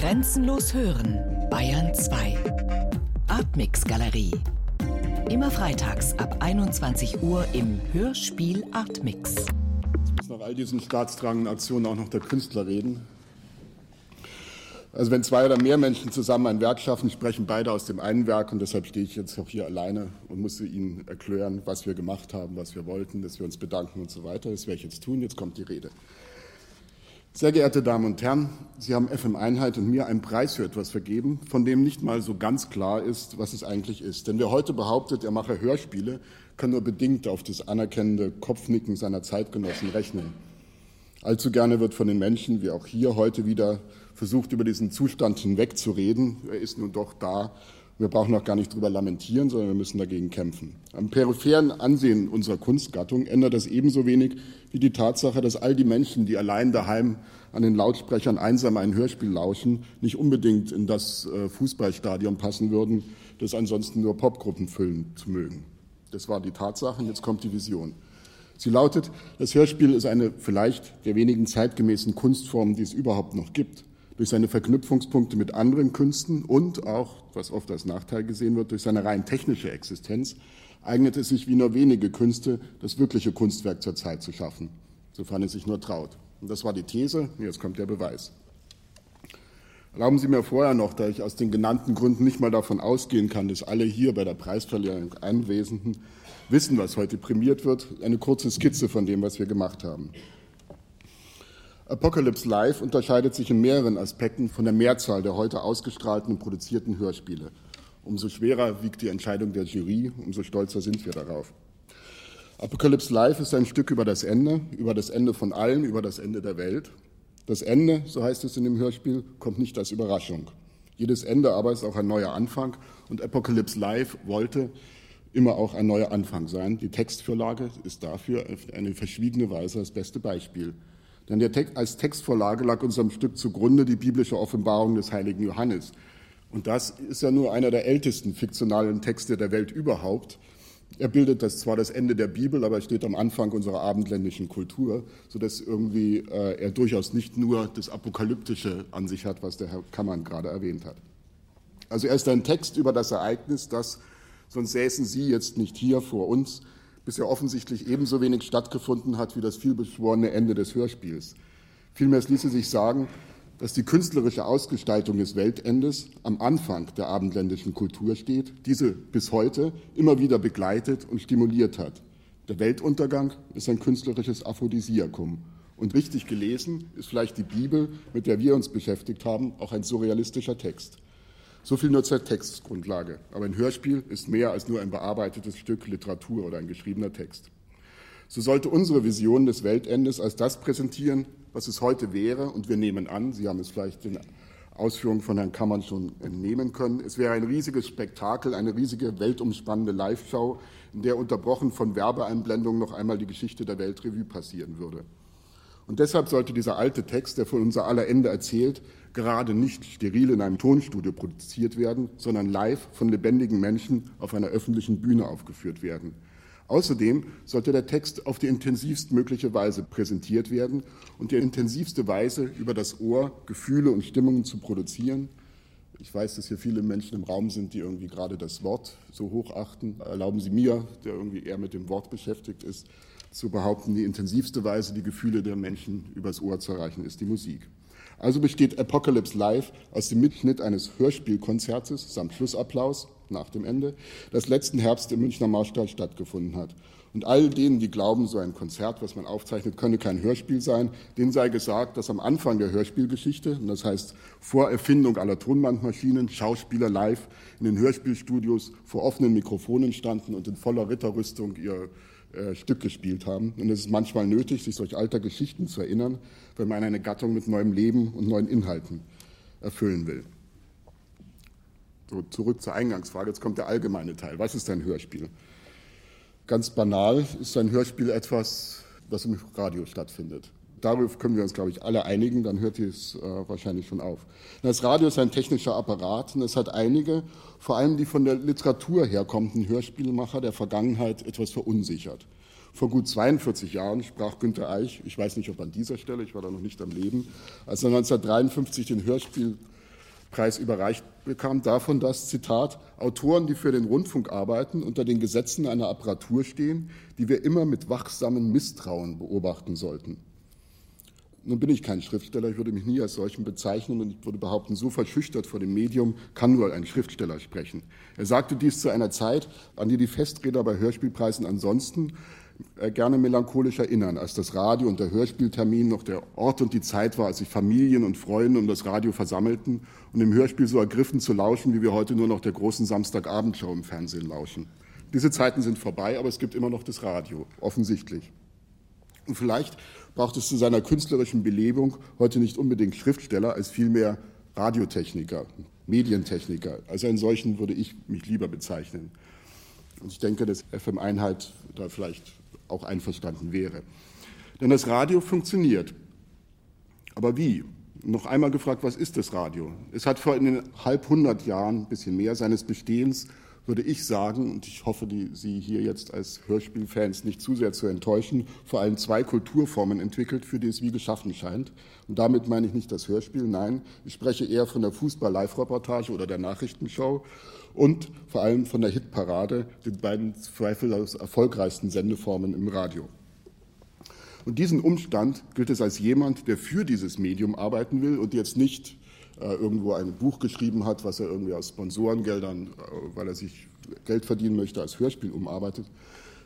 Grenzenlos hören, Bayern 2. Artmix Galerie. Immer freitags ab 21 Uhr im Hörspiel Artmix. Jetzt muss nach all diesen staatstragenden Aktionen auch noch der Künstler reden. Also wenn zwei oder mehr Menschen zusammen ein Werk schaffen, sprechen beide aus dem einen Werk und deshalb stehe ich jetzt auch hier alleine und muss Ihnen erklären, was wir gemacht haben, was wir wollten, dass wir uns bedanken und so weiter. Das werde ich jetzt tun. Jetzt kommt die Rede. Sehr geehrte Damen und Herren, Sie haben FM Einheit und mir einen Preis für etwas vergeben, von dem nicht mal so ganz klar ist, was es eigentlich ist. Denn wer heute behauptet, er mache Hörspiele, kann nur bedingt auf das anerkennende Kopfnicken seiner Zeitgenossen rechnen. Allzu gerne wird von den Menschen, wie auch hier heute wieder, versucht, über diesen Zustand hinwegzureden. Er ist nun doch da. Wir brauchen auch gar nicht drüber lamentieren, sondern wir müssen dagegen kämpfen. Am peripheren Ansehen unserer Kunstgattung ändert das ebenso wenig wie die Tatsache, dass all die Menschen, die allein daheim an den Lautsprechern einsam ein Hörspiel lauschen, nicht unbedingt in das äh, Fußballstadion passen würden, das ansonsten nur Popgruppen füllen zu mögen. Das war die Tatsache und jetzt kommt die Vision. Sie lautet, das Hörspiel ist eine vielleicht der wenigen zeitgemäßen Kunstformen, die es überhaupt noch gibt durch seine Verknüpfungspunkte mit anderen Künsten und auch, was oft als Nachteil gesehen wird, durch seine rein technische Existenz, eignet es sich wie nur wenige Künste, das wirkliche Kunstwerk zur Zeit zu schaffen, sofern es sich nur traut. Und das war die These, jetzt kommt der Beweis. Erlauben Sie mir vorher noch, da ich aus den genannten Gründen nicht mal davon ausgehen kann, dass alle hier bei der Preisverleihung Anwesenden wissen, was heute prämiert wird, eine kurze Skizze von dem, was wir gemacht haben. Apocalypse Live unterscheidet sich in mehreren Aspekten von der Mehrzahl der heute ausgestrahlten und produzierten Hörspiele. Umso schwerer wiegt die Entscheidung der Jury, umso stolzer sind wir darauf. Apocalypse Live ist ein Stück über das Ende, über das Ende von allem, über das Ende der Welt. Das Ende, so heißt es in dem Hörspiel, kommt nicht als Überraschung. Jedes Ende aber ist auch ein neuer Anfang und Apocalypse Live wollte immer auch ein neuer Anfang sein. Die Textvorlage ist dafür auf eine verschwiegene Weise das beste Beispiel. Denn der Text, als Textvorlage lag unserem Stück zugrunde die biblische Offenbarung des heiligen Johannes. Und das ist ja nur einer der ältesten fiktionalen Texte der Welt überhaupt. Er bildet das zwar das Ende der Bibel, aber er steht am Anfang unserer abendländischen Kultur, sodass irgendwie äh, er durchaus nicht nur das Apokalyptische an sich hat, was der Herr Kammern gerade erwähnt hat. Also er ist ein Text über das Ereignis, das, sonst säßen Sie jetzt nicht hier vor uns, bisher offensichtlich ebenso wenig stattgefunden hat wie das vielbeschworene Ende des Hörspiels. Vielmehr ließe sich sagen, dass die künstlerische Ausgestaltung des Weltendes am Anfang der abendländischen Kultur steht, diese bis heute immer wieder begleitet und stimuliert hat. Der Weltuntergang ist ein künstlerisches Aphrodisiakum. Und richtig gelesen ist vielleicht die Bibel, mit der wir uns beschäftigt haben, auch ein surrealistischer Text. So viel nur zur Textgrundlage. Aber ein Hörspiel ist mehr als nur ein bearbeitetes Stück Literatur oder ein geschriebener Text. So sollte unsere Vision des Weltendes als das präsentieren, was es heute wäre. Und wir nehmen an, Sie haben es vielleicht in Ausführungen von Herrn Kammern schon entnehmen können, es wäre ein riesiges Spektakel, eine riesige weltumspannende Live-Show, in der unterbrochen von Werbeeinblendungen noch einmal die Geschichte der Weltrevue passieren würde. Und deshalb sollte dieser alte Text, der von unser aller Ende erzählt, gerade nicht steril in einem Tonstudio produziert werden, sondern live von lebendigen Menschen auf einer öffentlichen Bühne aufgeführt werden. Außerdem sollte der Text auf die intensivst mögliche Weise präsentiert werden und die intensivste Weise über das Ohr Gefühle und Stimmungen zu produzieren. Ich weiß, dass hier viele Menschen im Raum sind, die irgendwie gerade das Wort so hochachten. Erlauben Sie mir, der irgendwie eher mit dem Wort beschäftigt ist, zu behaupten, die intensivste Weise, die Gefühle der Menschen übers Ohr zu erreichen, ist die Musik. Also besteht Apocalypse Live aus dem Mitschnitt eines Hörspielkonzertes samt Schlussapplaus nach dem Ende, das letzten Herbst im Münchner Marstall stattgefunden hat. Und all denen, die glauben, so ein Konzert, was man aufzeichnet, könne kein Hörspiel sein, denen sei gesagt, dass am Anfang der Hörspielgeschichte, und das heißt vor Erfindung aller Tonbandmaschinen, Schauspieler live in den Hörspielstudios vor offenen Mikrofonen standen und in voller Ritterrüstung ihr äh, Stück gespielt haben. Und es ist manchmal nötig, sich solch alter Geschichten zu erinnern, wenn man eine Gattung mit neuem Leben und neuen Inhalten erfüllen will. So, zurück zur Eingangsfrage. Jetzt kommt der allgemeine Teil. Was ist ein Hörspiel? Ganz banal ist ein Hörspiel etwas, was im Radio stattfindet. Darüber können wir uns, glaube ich, alle einigen, dann hört es äh, wahrscheinlich schon auf. Das Radio ist ein technischer Apparat und es hat einige, vor allem die von der Literatur herkommenden Hörspielmacher der Vergangenheit etwas verunsichert. Vor gut 42 Jahren sprach Günter Eich, ich weiß nicht, ob an dieser Stelle, ich war da noch nicht am Leben, als er 1953 den Hörspiel Preis überreicht bekam, davon, dass, Zitat, Autoren, die für den Rundfunk arbeiten, unter den Gesetzen einer Apparatur stehen, die wir immer mit wachsamem Misstrauen beobachten sollten. Nun bin ich kein Schriftsteller, ich würde mich nie als solchen bezeichnen und ich würde behaupten, so verschüchtert vor dem Medium kann nur ein Schriftsteller sprechen. Er sagte dies zu einer Zeit, an die die Festräder bei Hörspielpreisen ansonsten äh, gerne melancholisch erinnern, als das Radio und der Hörspieltermin noch der Ort und die Zeit war, als sich Familien und Freunde um das Radio versammelten und im Hörspiel so ergriffen zu lauschen, wie wir heute nur noch der großen Samstagabendshow im Fernsehen lauschen. Diese Zeiten sind vorbei, aber es gibt immer noch das Radio, offensichtlich. Und vielleicht braucht es zu seiner künstlerischen Belebung heute nicht unbedingt Schriftsteller, als vielmehr Radiotechniker, Medientechniker. Als einen solchen würde ich mich lieber bezeichnen. Und ich denke, dass FM Einheit da vielleicht auch einverstanden wäre. Denn das Radio funktioniert. Aber wie? Noch einmal gefragt, was ist das Radio? Es hat vor in den halb hundert Jahren, ein bisschen mehr seines Bestehens, würde ich sagen, und ich hoffe, die, Sie hier jetzt als Hörspielfans nicht zu sehr zu enttäuschen, vor allem zwei Kulturformen entwickelt, für die es wie geschaffen scheint. Und damit meine ich nicht das Hörspiel, nein, ich spreche eher von der Fußball-Live-Reportage oder der Nachrichtenshow und vor allem von der Hitparade, den beiden zweifellos erfolgreichsten Sendeformen im Radio. Und diesen Umstand gilt es als jemand, der für dieses Medium arbeiten will und jetzt nicht irgendwo ein Buch geschrieben hat, was er irgendwie aus Sponsorengeldern, äh, weil er sich Geld verdienen möchte, als Hörspiel umarbeitet,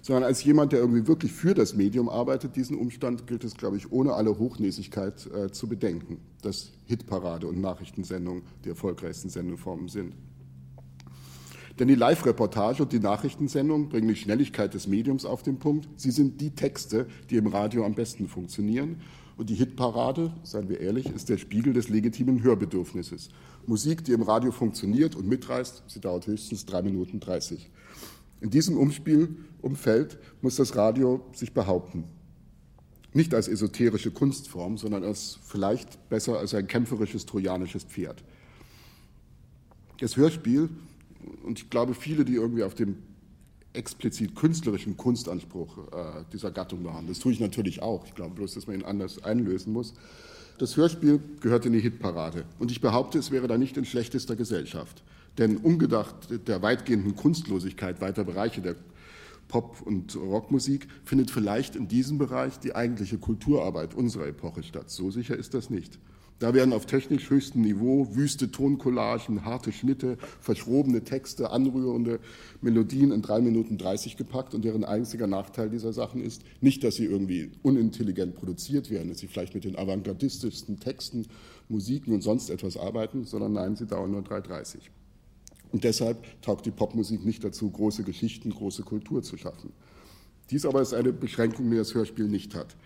sondern als jemand, der irgendwie wirklich für das Medium arbeitet. Diesen Umstand gilt es, glaube ich, ohne alle Hochnäsigkeit äh, zu bedenken, dass Hitparade und Nachrichtensendung die erfolgreichsten Sendeformen sind. Denn die Live-Reportage und die Nachrichtensendung bringen die Schnelligkeit des Mediums auf den Punkt. Sie sind die Texte, die im Radio am besten funktionieren. Und die Hitparade, seien wir ehrlich, ist der Spiegel des legitimen Hörbedürfnisses. Musik, die im Radio funktioniert und mitreißt, sie dauert höchstens drei Minuten 30. In diesem Umspielumfeld muss das Radio sich behaupten. Nicht als esoterische Kunstform, sondern als vielleicht besser als ein kämpferisches trojanisches Pferd. Das Hörspiel und ich glaube, viele, die irgendwie auf dem explizit künstlerischen Kunstanspruch äh, dieser Gattung waren. Das tue ich natürlich auch. Ich glaube bloß, dass man ihn anders einlösen muss. Das Hörspiel gehört in die Hitparade. Und ich behaupte, es wäre da nicht in schlechtester Gesellschaft. Denn ungedacht der weitgehenden Kunstlosigkeit weiter Bereiche der Pop- und Rockmusik findet vielleicht in diesem Bereich die eigentliche Kulturarbeit unserer Epoche statt. So sicher ist das nicht. Da werden auf technisch höchstem Niveau wüste Toncollagen, harte Schnitte, verschrobene Texte, anrührende Melodien in drei Minuten 30 gepackt und deren einziger Nachteil dieser Sachen ist nicht, dass sie irgendwie unintelligent produziert werden, dass sie vielleicht mit den avantgardistischsten Texten, Musiken und sonst etwas arbeiten, sondern nein, sie dauern nur 3,30. Und deshalb taugt die Popmusik nicht dazu, große Geschichten, große Kultur zu schaffen. Dies aber ist eine Beschränkung, die das Hörspiel nicht hat.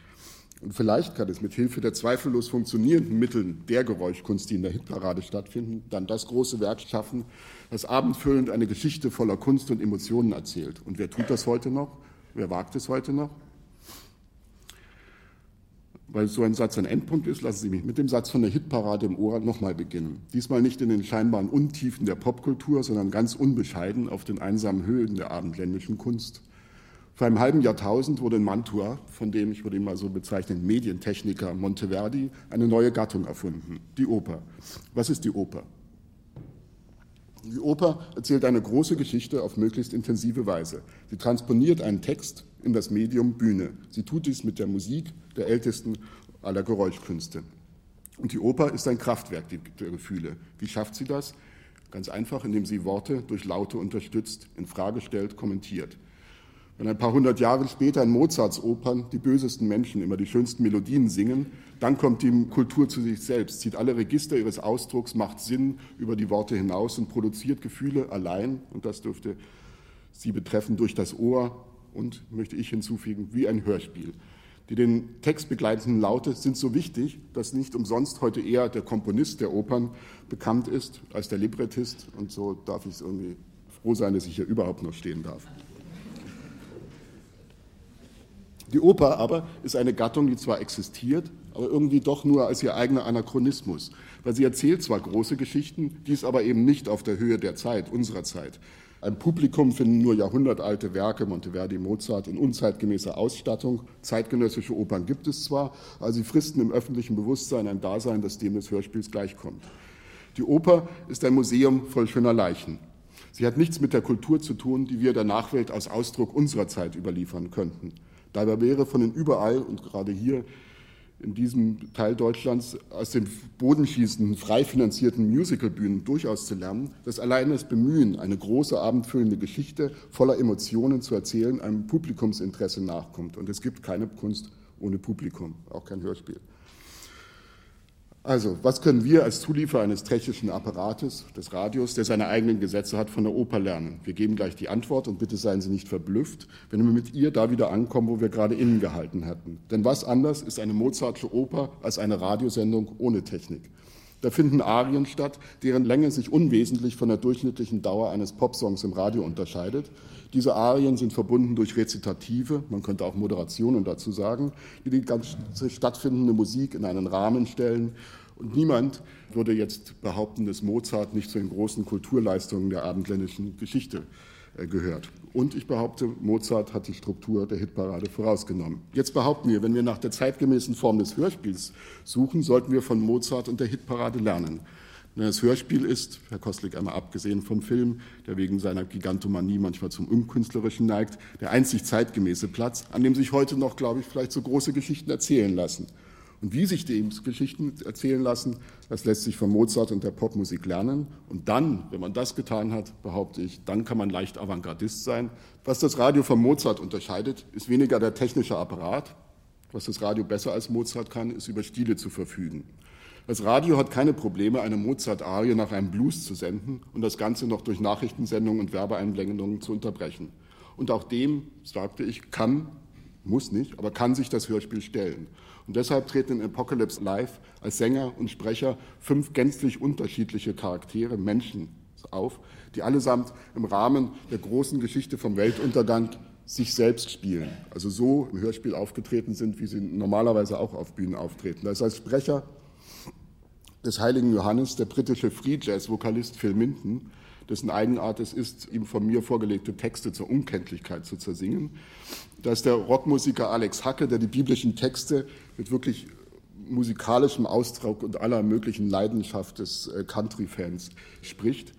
Und vielleicht kann es mit Hilfe der zweifellos funktionierenden Mittel der Geräuschkunst, die in der Hitparade stattfinden, dann das große Werk schaffen, das abendfüllend eine Geschichte voller Kunst und Emotionen erzählt. Und wer tut das heute noch? Wer wagt es heute noch? Weil so ein Satz ein Endpunkt ist, lassen Sie mich mit dem Satz von der Hitparade im Ohr nochmal beginnen. Diesmal nicht in den scheinbaren Untiefen der Popkultur, sondern ganz unbescheiden auf den einsamen Höhen der abendländischen Kunst. Vor einem halben Jahrtausend wurde in Mantua, von dem ich würde ihn mal so bezeichnen, Medientechniker Monteverdi, eine neue Gattung erfunden, die Oper. Was ist die Oper? Die Oper erzählt eine große Geschichte auf möglichst intensive Weise. Sie transponiert einen Text in das Medium Bühne. Sie tut dies mit der Musik der ältesten aller Geräuschkünste. Und die Oper ist ein Kraftwerk der Gefühle. Wie schafft sie das? Ganz einfach, indem sie Worte durch Laute unterstützt, in Frage stellt, kommentiert. Wenn ein paar hundert Jahre später in Mozarts Opern die bösesten Menschen immer die schönsten Melodien singen, dann kommt die Kultur zu sich selbst, zieht alle Register ihres Ausdrucks, macht Sinn über die Worte hinaus und produziert Gefühle allein, und das dürfte sie betreffen, durch das Ohr und, möchte ich hinzufügen, wie ein Hörspiel. Die den Text begleitenden Laute sind so wichtig, dass nicht umsonst heute eher der Komponist der Opern bekannt ist als der Librettist. Und so darf ich irgendwie froh sein, dass ich hier überhaupt noch stehen darf. Die Oper aber ist eine Gattung, die zwar existiert, aber irgendwie doch nur als ihr eigener Anachronismus, weil sie erzählt zwar große Geschichten, dies aber eben nicht auf der Höhe der Zeit, unserer Zeit. Ein Publikum finden nur jahrhundertalte Werke, Monteverdi, Mozart, in unzeitgemäßer Ausstattung. Zeitgenössische Opern gibt es zwar, aber sie fristen im öffentlichen Bewusstsein ein Dasein, das dem des Hörspiels gleichkommt. Die Oper ist ein Museum voll schöner Leichen. Sie hat nichts mit der Kultur zu tun, die wir der Nachwelt als Ausdruck unserer Zeit überliefern könnten. Dabei wäre von den überall und gerade hier in diesem Teil Deutschlands aus den bodenschießenden, frei finanzierten Musicalbühnen durchaus zu lernen, dass allein das Bemühen, eine große abendfüllende Geschichte voller Emotionen zu erzählen, einem Publikumsinteresse nachkommt. Und es gibt keine Kunst ohne Publikum, auch kein Hörspiel. Also, was können wir als Zulieferer eines technischen Apparates, des Radios, der seine eigenen Gesetze hat, von der Oper lernen? Wir geben gleich die Antwort und bitte seien Sie nicht verblüfft, wenn wir mit ihr da wieder ankommen, wo wir gerade innen gehalten hatten. Denn was anders ist eine Mozartsche Oper als eine Radiosendung ohne Technik? Da finden Arien statt, deren Länge sich unwesentlich von der durchschnittlichen Dauer eines Popsongs im Radio unterscheidet. Diese Arien sind verbunden durch Rezitative, man könnte auch Moderationen dazu sagen, die die ganze stattfindende Musik in einen Rahmen stellen, und niemand würde jetzt behaupten, dass Mozart nicht zu den großen Kulturleistungen der abendländischen Geschichte gehört. Und ich behaupte, Mozart hat die Struktur der Hitparade vorausgenommen. Jetzt behaupten wir, wenn wir nach der zeitgemäßen Form des Hörspiels suchen, sollten wir von Mozart und der Hitparade lernen. Das Hörspiel ist, Herr Kostlik einmal abgesehen vom Film, der wegen seiner Gigantomanie manchmal zum Unkünstlerischen neigt, der einzig zeitgemäße Platz, an dem sich heute noch, glaube ich, vielleicht so große Geschichten erzählen lassen. Und wie sich die Geschichten erzählen lassen, das lässt sich von Mozart und der Popmusik lernen. Und dann, wenn man das getan hat, behaupte ich, dann kann man leicht Avantgardist sein. Was das Radio von Mozart unterscheidet, ist weniger der technische Apparat. Was das Radio besser als Mozart kann, ist über Stile zu verfügen. Das Radio hat keine Probleme, eine Mozart-Arie nach einem Blues zu senden und das Ganze noch durch Nachrichtensendungen und Werbeeinblendungen zu unterbrechen. Und auch dem, sagte ich, kann, muss nicht, aber kann sich das Hörspiel stellen. Und deshalb treten in Apocalypse Live als Sänger und Sprecher fünf gänzlich unterschiedliche Charaktere, Menschen auf, die allesamt im Rahmen der großen Geschichte vom Weltuntergang sich selbst spielen. Also so im Hörspiel aufgetreten sind, wie sie normalerweise auch auf Bühnen auftreten. Da ist als Sprecher des heiligen Johannes der britische Free Jazz Vokalist Phil Minton, dessen Eigenart es ist, ihm von mir vorgelegte Texte zur Unkenntlichkeit zu zersingen. Da ist der Rockmusiker Alex Hacke, der die biblischen Texte mit wirklich musikalischem Ausdruck und aller möglichen Leidenschaft des äh, Country-Fans spricht.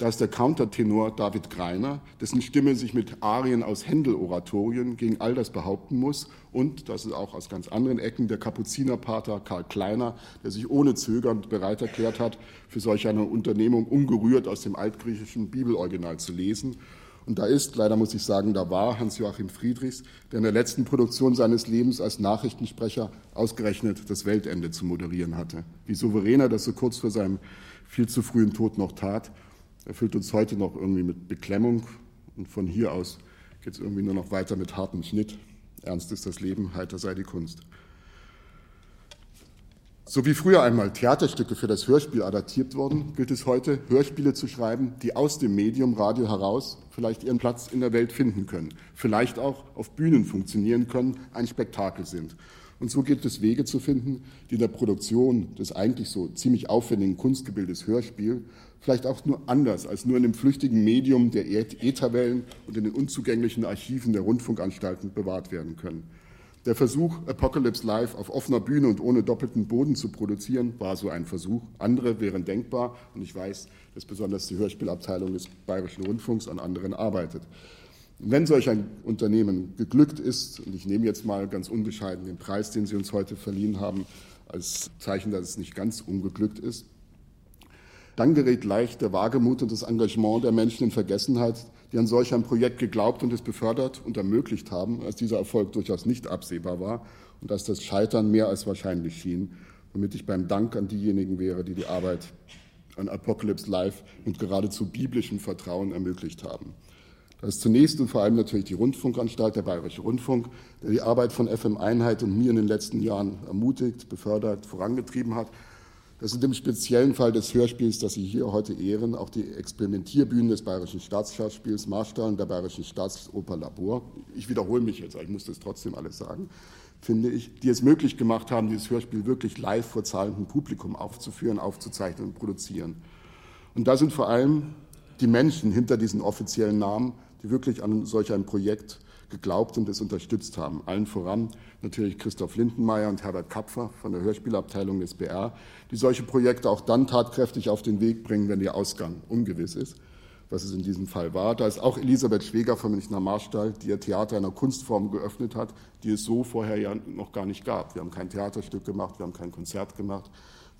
Da ist der Countertenor David Greiner, dessen Stimme sich mit Arien aus Händel-Oratorien gegen all das behaupten muss. Und, das ist auch aus ganz anderen Ecken, der Kapuzinerpater Karl Kleiner, der sich ohne Zögern bereit erklärt hat, für solch eine Unternehmung ungerührt aus dem altgriechischen Bibeloriginal zu lesen. Und da ist, leider muss ich sagen, da war Hans-Joachim Friedrichs, der in der letzten Produktion seines Lebens als Nachrichtensprecher ausgerechnet das Weltende zu moderieren hatte. Wie souverän er das so kurz vor seinem viel zu frühen Tod noch tat erfüllt uns heute noch irgendwie mit Beklemmung. Und von hier aus geht es irgendwie nur noch weiter mit hartem Schnitt. Ernst ist das Leben, heiter sei die Kunst. So wie früher einmal Theaterstücke für das Hörspiel adaptiert wurden, gilt es heute, Hörspiele zu schreiben, die aus dem Medium Radio heraus vielleicht ihren Platz in der Welt finden können, vielleicht auch auf Bühnen funktionieren können, ein Spektakel sind. Und so gilt es, Wege zu finden, die in der Produktion des eigentlich so ziemlich aufwendigen Kunstgebildes Hörspiel vielleicht auch nur anders als nur in dem flüchtigen Medium der E-Tabellen und in den unzugänglichen Archiven der Rundfunkanstalten bewahrt werden können. Der Versuch, Apocalypse Live auf offener Bühne und ohne doppelten Boden zu produzieren, war so ein Versuch. Andere wären denkbar und ich weiß, dass besonders die Hörspielabteilung des Bayerischen Rundfunks an anderen arbeitet. Wenn solch ein Unternehmen geglückt ist, und ich nehme jetzt mal ganz unbescheiden den Preis, den Sie uns heute verliehen haben, als Zeichen, dass es nicht ganz ungeglückt ist, dann gerät leicht der Wagemut und das Engagement der Menschen in Vergessenheit, die an solch ein Projekt geglaubt und es befördert und ermöglicht haben, als dieser Erfolg durchaus nicht absehbar war und als das Scheitern mehr als wahrscheinlich schien, womit ich beim Dank an diejenigen wäre, die die Arbeit an Apocalypse Live mit geradezu biblischem Vertrauen ermöglicht haben. Das ist zunächst und vor allem natürlich die Rundfunkanstalt, der Bayerische Rundfunk, der die Arbeit von FM Einheit und mir in den letzten Jahren ermutigt, befördert, vorangetrieben hat dass in dem speziellen Fall des Hörspiels, das Sie hier heute ehren, auch die Experimentierbühnen des Bayerischen Staatsschauspiels Marstall der Bayerischen Staatsoper Labor, ich wiederhole mich jetzt, ich muss das trotzdem alles sagen, finde ich, die es möglich gemacht haben, dieses Hörspiel wirklich live vor zahlendem Publikum aufzuführen, aufzuzeichnen und produzieren. Und da sind vor allem die Menschen hinter diesen offiziellen Namen, die wirklich an solch ein Projekt geglaubt und es unterstützt haben. Allen voran natürlich Christoph Lindenmeier und Herbert Kapfer von der Hörspielabteilung des BR, die solche Projekte auch dann tatkräftig auf den Weg bringen, wenn der Ausgang ungewiss ist was es in diesem Fall war. Da ist auch Elisabeth Schweger vom Münchner Marstall, die ihr Theater einer Kunstform geöffnet hat, die es so vorher ja noch gar nicht gab. Wir haben kein Theaterstück gemacht, wir haben kein Konzert gemacht,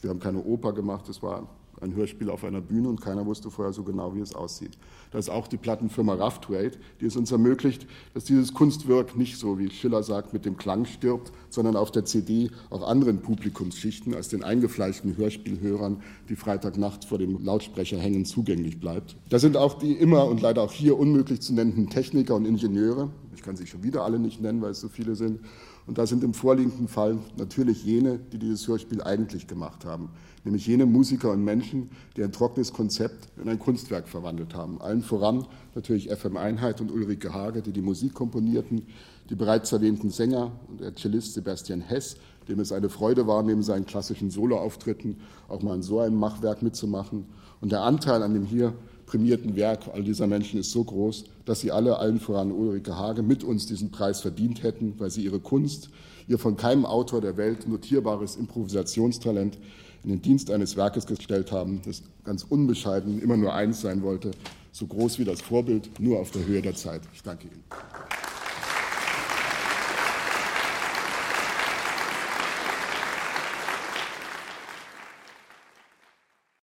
wir haben keine Oper gemacht. Es war ein Hörspiel auf einer Bühne und keiner wusste vorher so genau, wie es aussieht. Da ist auch die Plattenfirma Rough Trade, die es uns ermöglicht, dass dieses Kunstwerk nicht so, wie Schiller sagt, mit dem Klang stirbt, sondern auf der CD auch anderen Publikumsschichten als den eingefleischten Hörspielhörern, die Freitagnacht vor dem Lautsprecher hängen, zugänglich bleibt. Da sind auch die immer und leider auch hier unmöglich zu nennenden Techniker und Ingenieure, ich kann sie schon wieder alle nicht nennen, weil es so viele sind, und da sind im vorliegenden Fall natürlich jene, die dieses Hörspiel eigentlich gemacht haben, nämlich jene Musiker und Menschen, die ein trockenes Konzept in ein Kunstwerk verwandelt haben. Allen voran natürlich FM Einheit und Ulrike Hage, die die Musik komponierten, die bereits erwähnten Sänger und der Cellist Sebastian Hess, dem es eine Freude war, neben seinen klassischen Soloauftritten auch mal in so einem Machwerk mitzumachen. Und der Anteil an dem hier prämierten Werk all dieser Menschen ist so groß, dass sie alle, allen voran Ulrike Hage, mit uns diesen Preis verdient hätten, weil sie ihre Kunst, ihr von keinem Autor der Welt notierbares Improvisationstalent in den Dienst eines Werkes gestellt haben, das ganz unbescheiden immer nur eins sein wollte, so groß wie das Vorbild, nur auf der Höhe der Zeit. Ich danke Ihnen.